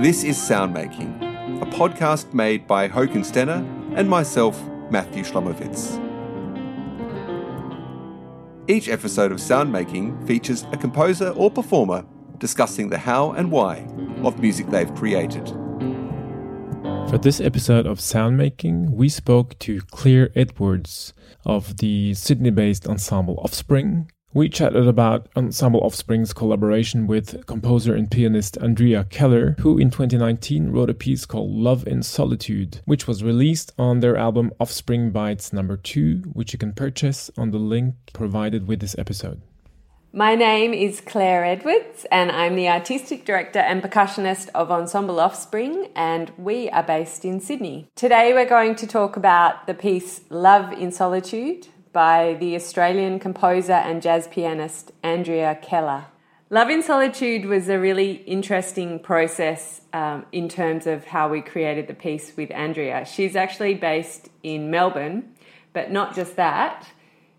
This is Soundmaking, a podcast made by Håkon Stene and myself, Matthew Shlomowitz. Each episode of Soundmaking features a composer or performer discussing the how and why of music they've created. For this episode of Soundmaking, we spoke to Claire Edwards of the Sydney based ensemble Offspring. We chatted about Ensemble Offspring's collaboration with composer and pianist Andrea Keller, who in 2019 wrote a piece called Love in Solitude, which was released on their album Offspring Bites number 2, which you can purchase on the link provided with this episode. My name is Claire Edwards, and I'm the artistic director and percussionist of Ensemble Offspring, and we are based in Sydney. Today, we're going to talk about the piece Love in Solitude by the Australian composer and jazz pianist Andrea Keller. Love in Solitude was a really interesting process um, in terms of how we created the piece with Andrea. She's actually based in Melbourne, but not just that,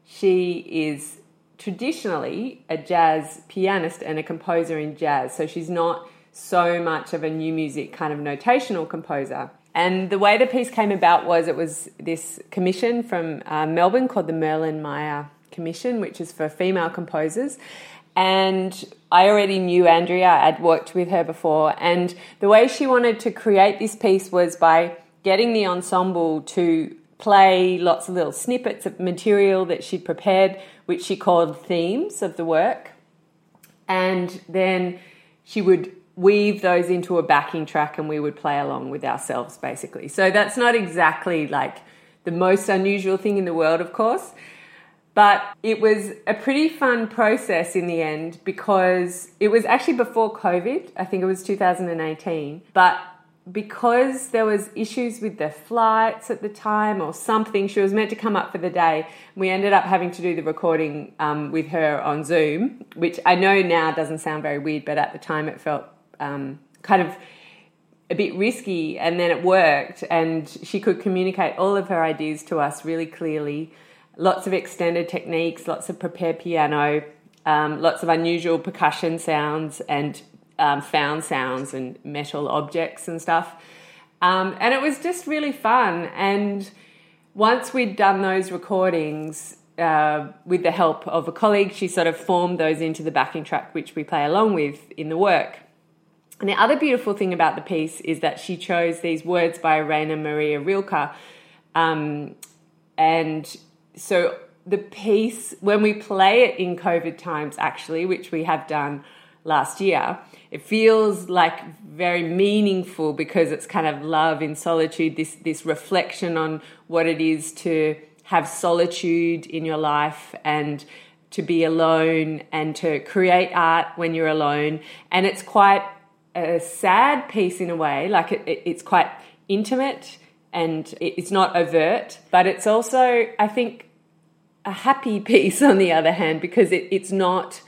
she is traditionally a jazz pianist and a composer in jazz. So she's not so much of a new music kind of notational composer. And the way the piece came about was it was this commission from uh, Melbourne called the Merlyn Myer Commission, which is for female composers. And I already knew Andrea, I'd worked with her before. And the way she wanted to create this piece was by getting the ensemble to play lots of little snippets of material that she'd prepared, which she called themes of the work. And then she would weave those into a backing track and we would play along with ourselves, basically. So that's not exactly like the most unusual thing in the world, of course. But it was a pretty fun process in the end because it was actually before COVID. I think it was 2018. But because there was issues with the flights at the time or something she was meant to come up for the day we ended up having to do the recording um, with her on zoom which i know now doesn't sound very weird but at the time it felt um, kind of a bit risky and then it worked and she could communicate all of her ideas to us really clearly lots of extended techniques lots of prepared piano um, lots of unusual percussion sounds and um, found sounds and metal objects and stuff. Um, and it was just really fun. And once we'd done those recordings, uh, with the help of a colleague, she sort of formed those into the backing track, which we play along with in the work. And the other beautiful thing about the piece is that she chose these words by Rainer Maria Rilke. Um, and so the piece, when we play it in COVID times, actually, which we have done last year, it feels like very meaningful because it's kind of love in solitude this this reflection on what it is to have solitude in your life and to be alone and to create art when you're alone and it's quite a sad piece in a way like it, it, it's quite intimate and it's not overt but it's also i think a happy piece on the other hand because it, it's not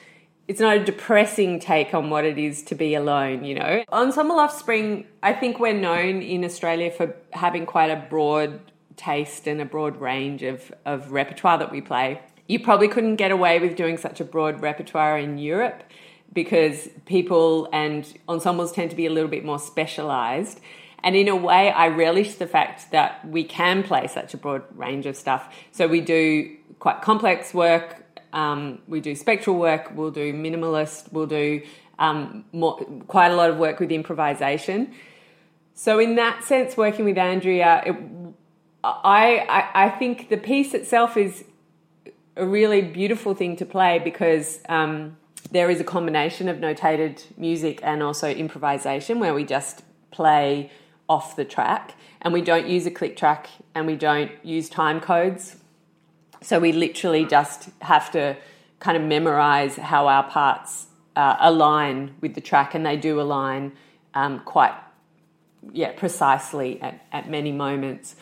it's not a depressing take on what it is to be alone, you know. Ensemble Offspring, I think we're known in Australia for having quite a broad taste and a broad range of, of repertoire that we play. You probably couldn't get away with doing such a broad repertoire in Europe because people and ensembles tend to be a little bit more specialized. And in a way, I relish the fact that we can play such a broad range of stuff. So we do quite complex work um, we do spectral work, we'll do minimalist, we'll do um, more, quite a lot of work with improvisation. So, in that sense, working with Andrea, it, I, I, think the piece itself is a really beautiful thing to play because um, there is a combination of notated music and also improvisation where we just play off the track and we don't use a click track and we don't use time codes so we literally just have to kind of memorize how our parts uh, align with the track, and they do align um, quite, yeah, precisely at, at many moments.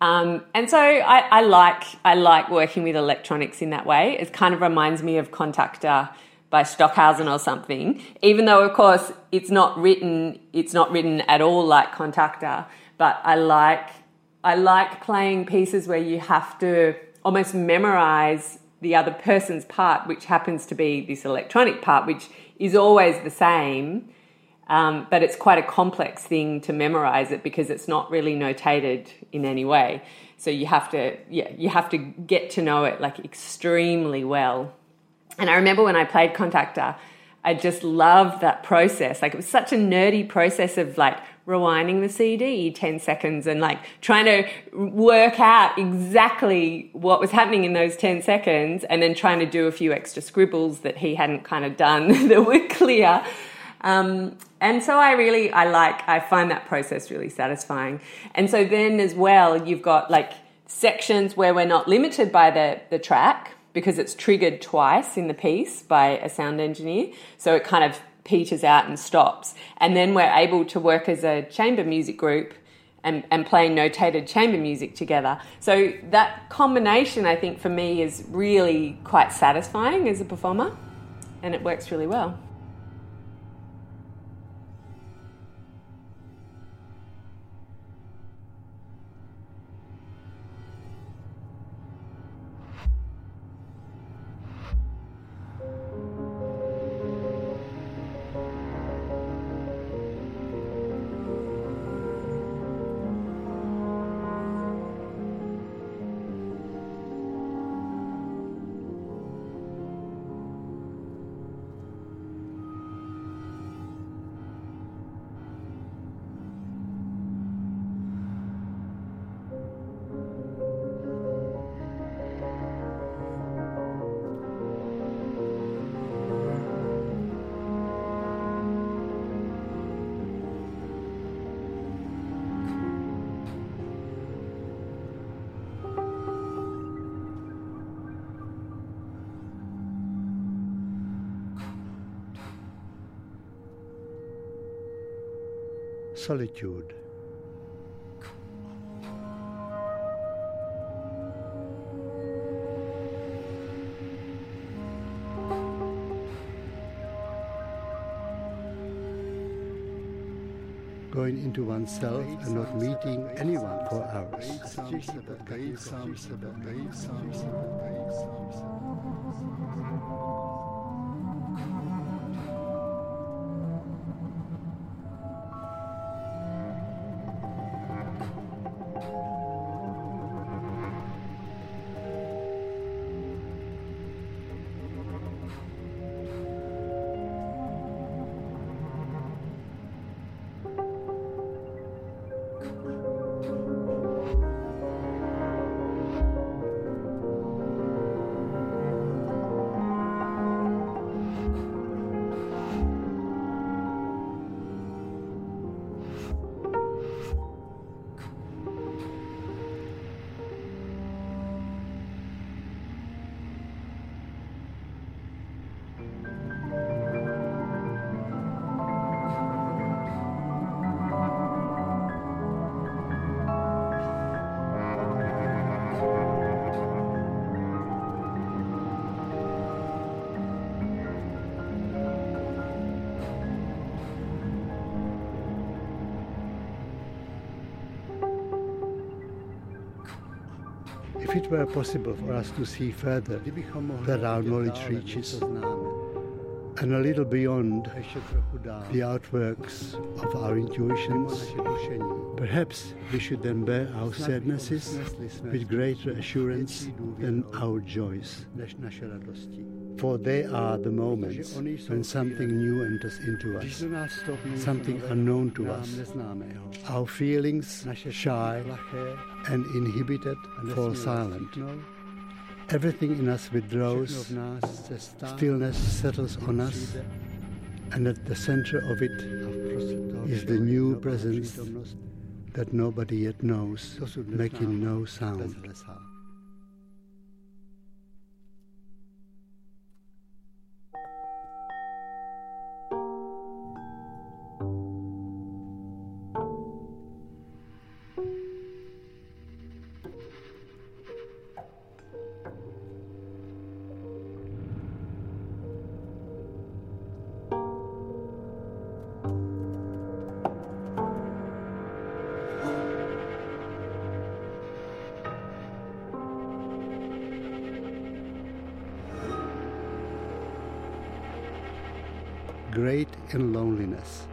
Um, and so I, I, like I like working with electronics in that way. It kind of reminds me of Kontakte by Stockhausen or something. Even though, of course, it's not written it's not written at all like Kontakte, but I like I like playing pieces where you have to almost memorize the other person's part, which happens to be this electronic part, which is always the same. Um, but it's quite a complex thing to memorize it because it's not really notated in any way. So you have to, yeah, you have to get to know it like extremely well. And I remember when I played Kontakte, I just loved that process. Like it was such a nerdy process of like rewinding the CD 10 seconds and like trying to work out exactly what was happening in those 10 seconds and then trying to do a few extra scribbles that he hadn't kind of done that were clear. Um, and so I really, I like, I find that process really satisfying. And so then as well, you've got like sections where we're not limited by the, the track because it's triggered twice in the piece by a sound engineer. So it kind of peters out and stops. And then we're able to work as a chamber music group and, and play notated chamber music together. So that combination, I think, for me is really quite satisfying as a performer and it works really well. Solitude. Going into oneself and not meeting anyone for hours. If it were possible for us to see further that our knowledge reaches, and a little beyond the outworks of our intuitions, perhaps we should then bear our sadnesses with greater assurance than our joys. For they are the moments when something new enters into us, something unknown to us. Our feelings, shy and inhibited, fall silent. Everything in us withdraws, stillness settles on us, and at the center of it is the new presence that nobody yet knows, making no sound. Great in loneliness,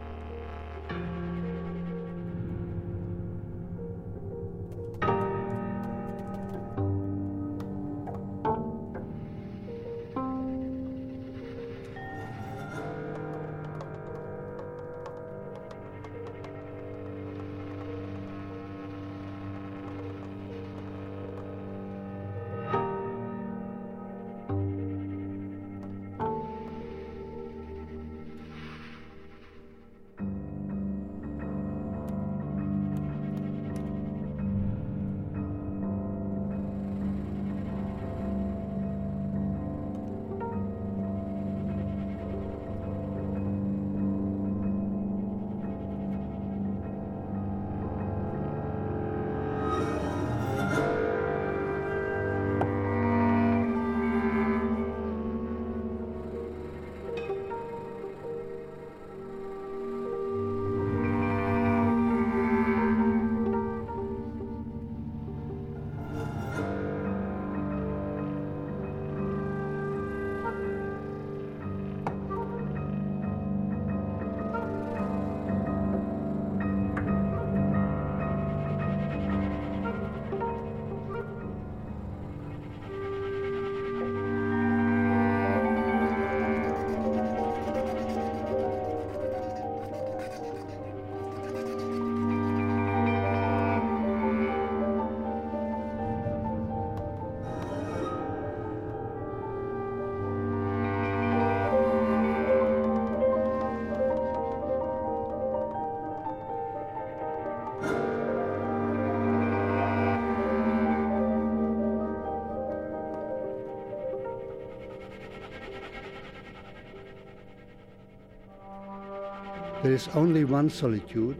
There is only one solitude,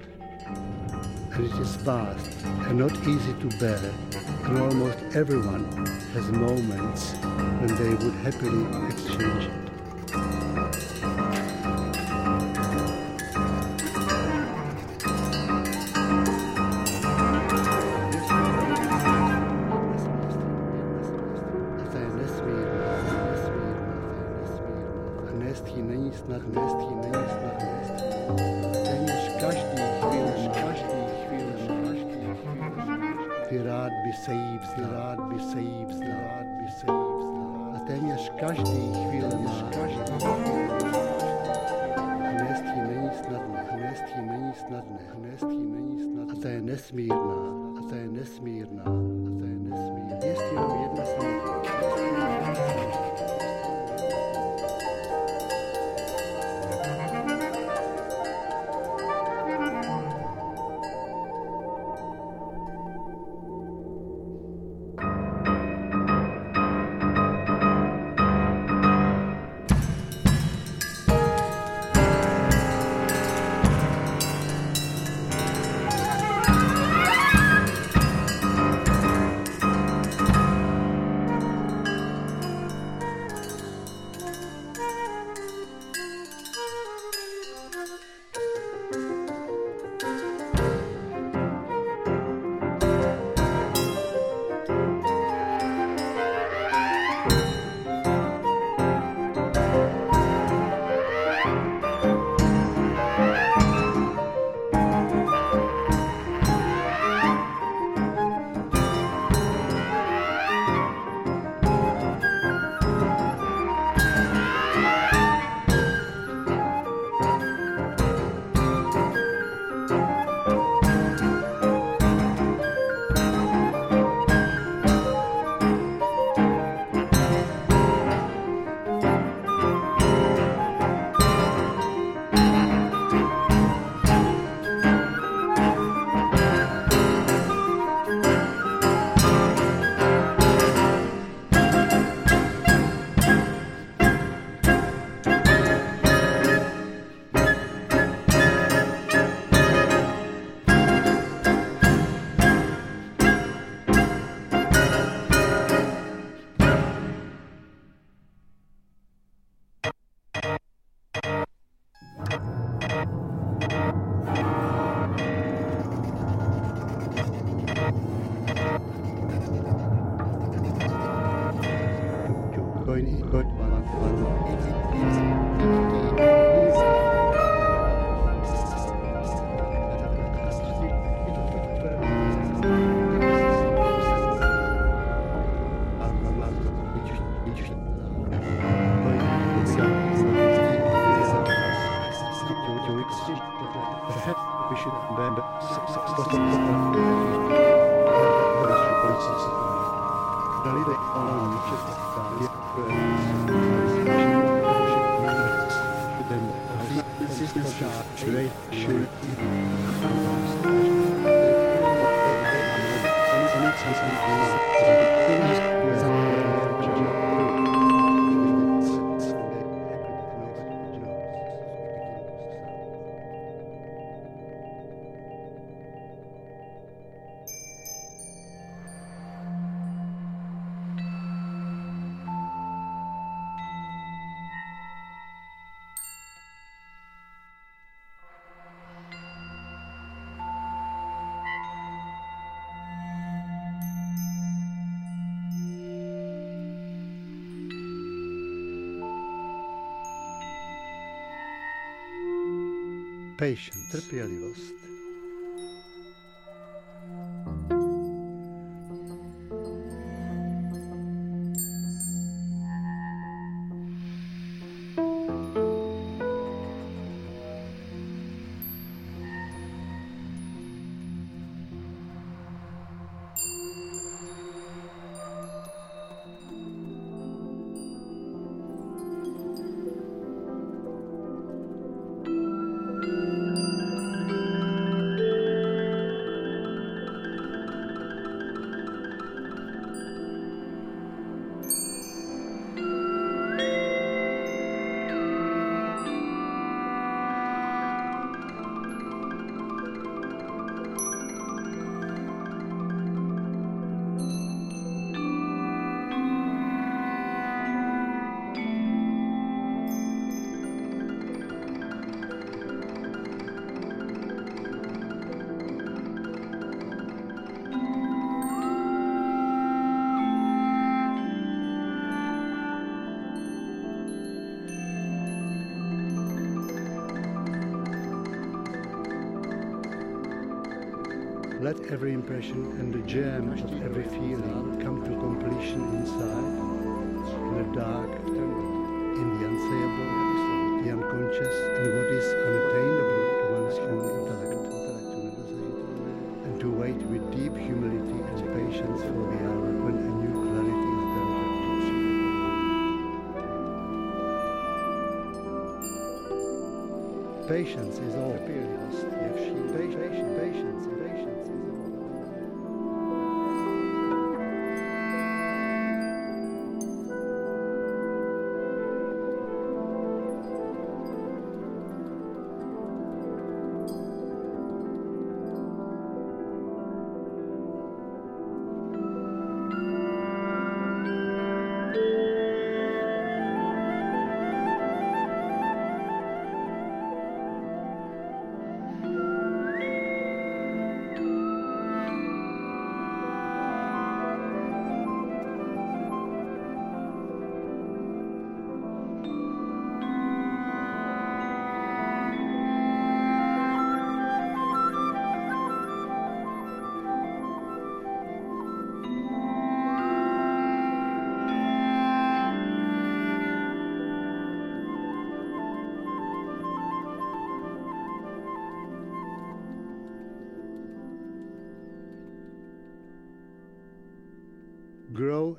and it is vast and not easy to bear, and almost everyone has moments when they would happily exchange a ta je nesmírná, a ta je nesmírná. Jest jenom jedna samotná. Patience, trpělivost. Let every impression and the germ of every feeling come to completion inside, in the dark, in the unsayable, the unconscious, and what is unattainable to one's own intellect. And to wait with deep humility and patience for the hour when a new clarity is developed. Patience is all. Patience, patience, patience,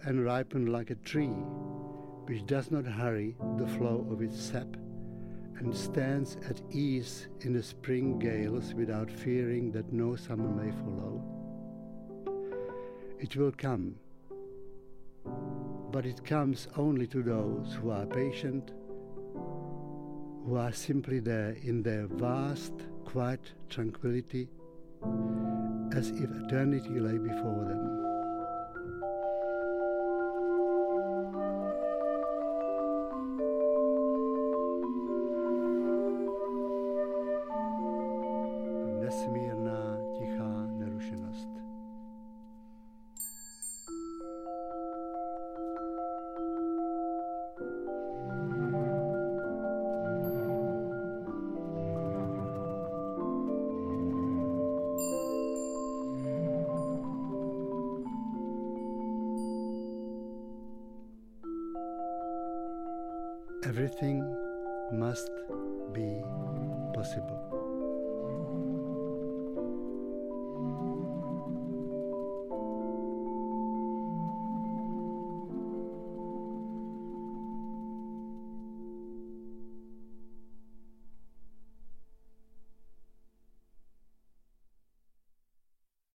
and ripen like a tree, which does not hurry the flow of its sap, and stands at ease in the spring gales without fearing that no summer may follow. It will come, but it comes only to those who are patient, who are simply there in their vast, quiet tranquility, as if eternity lay before them. Everything must be possible.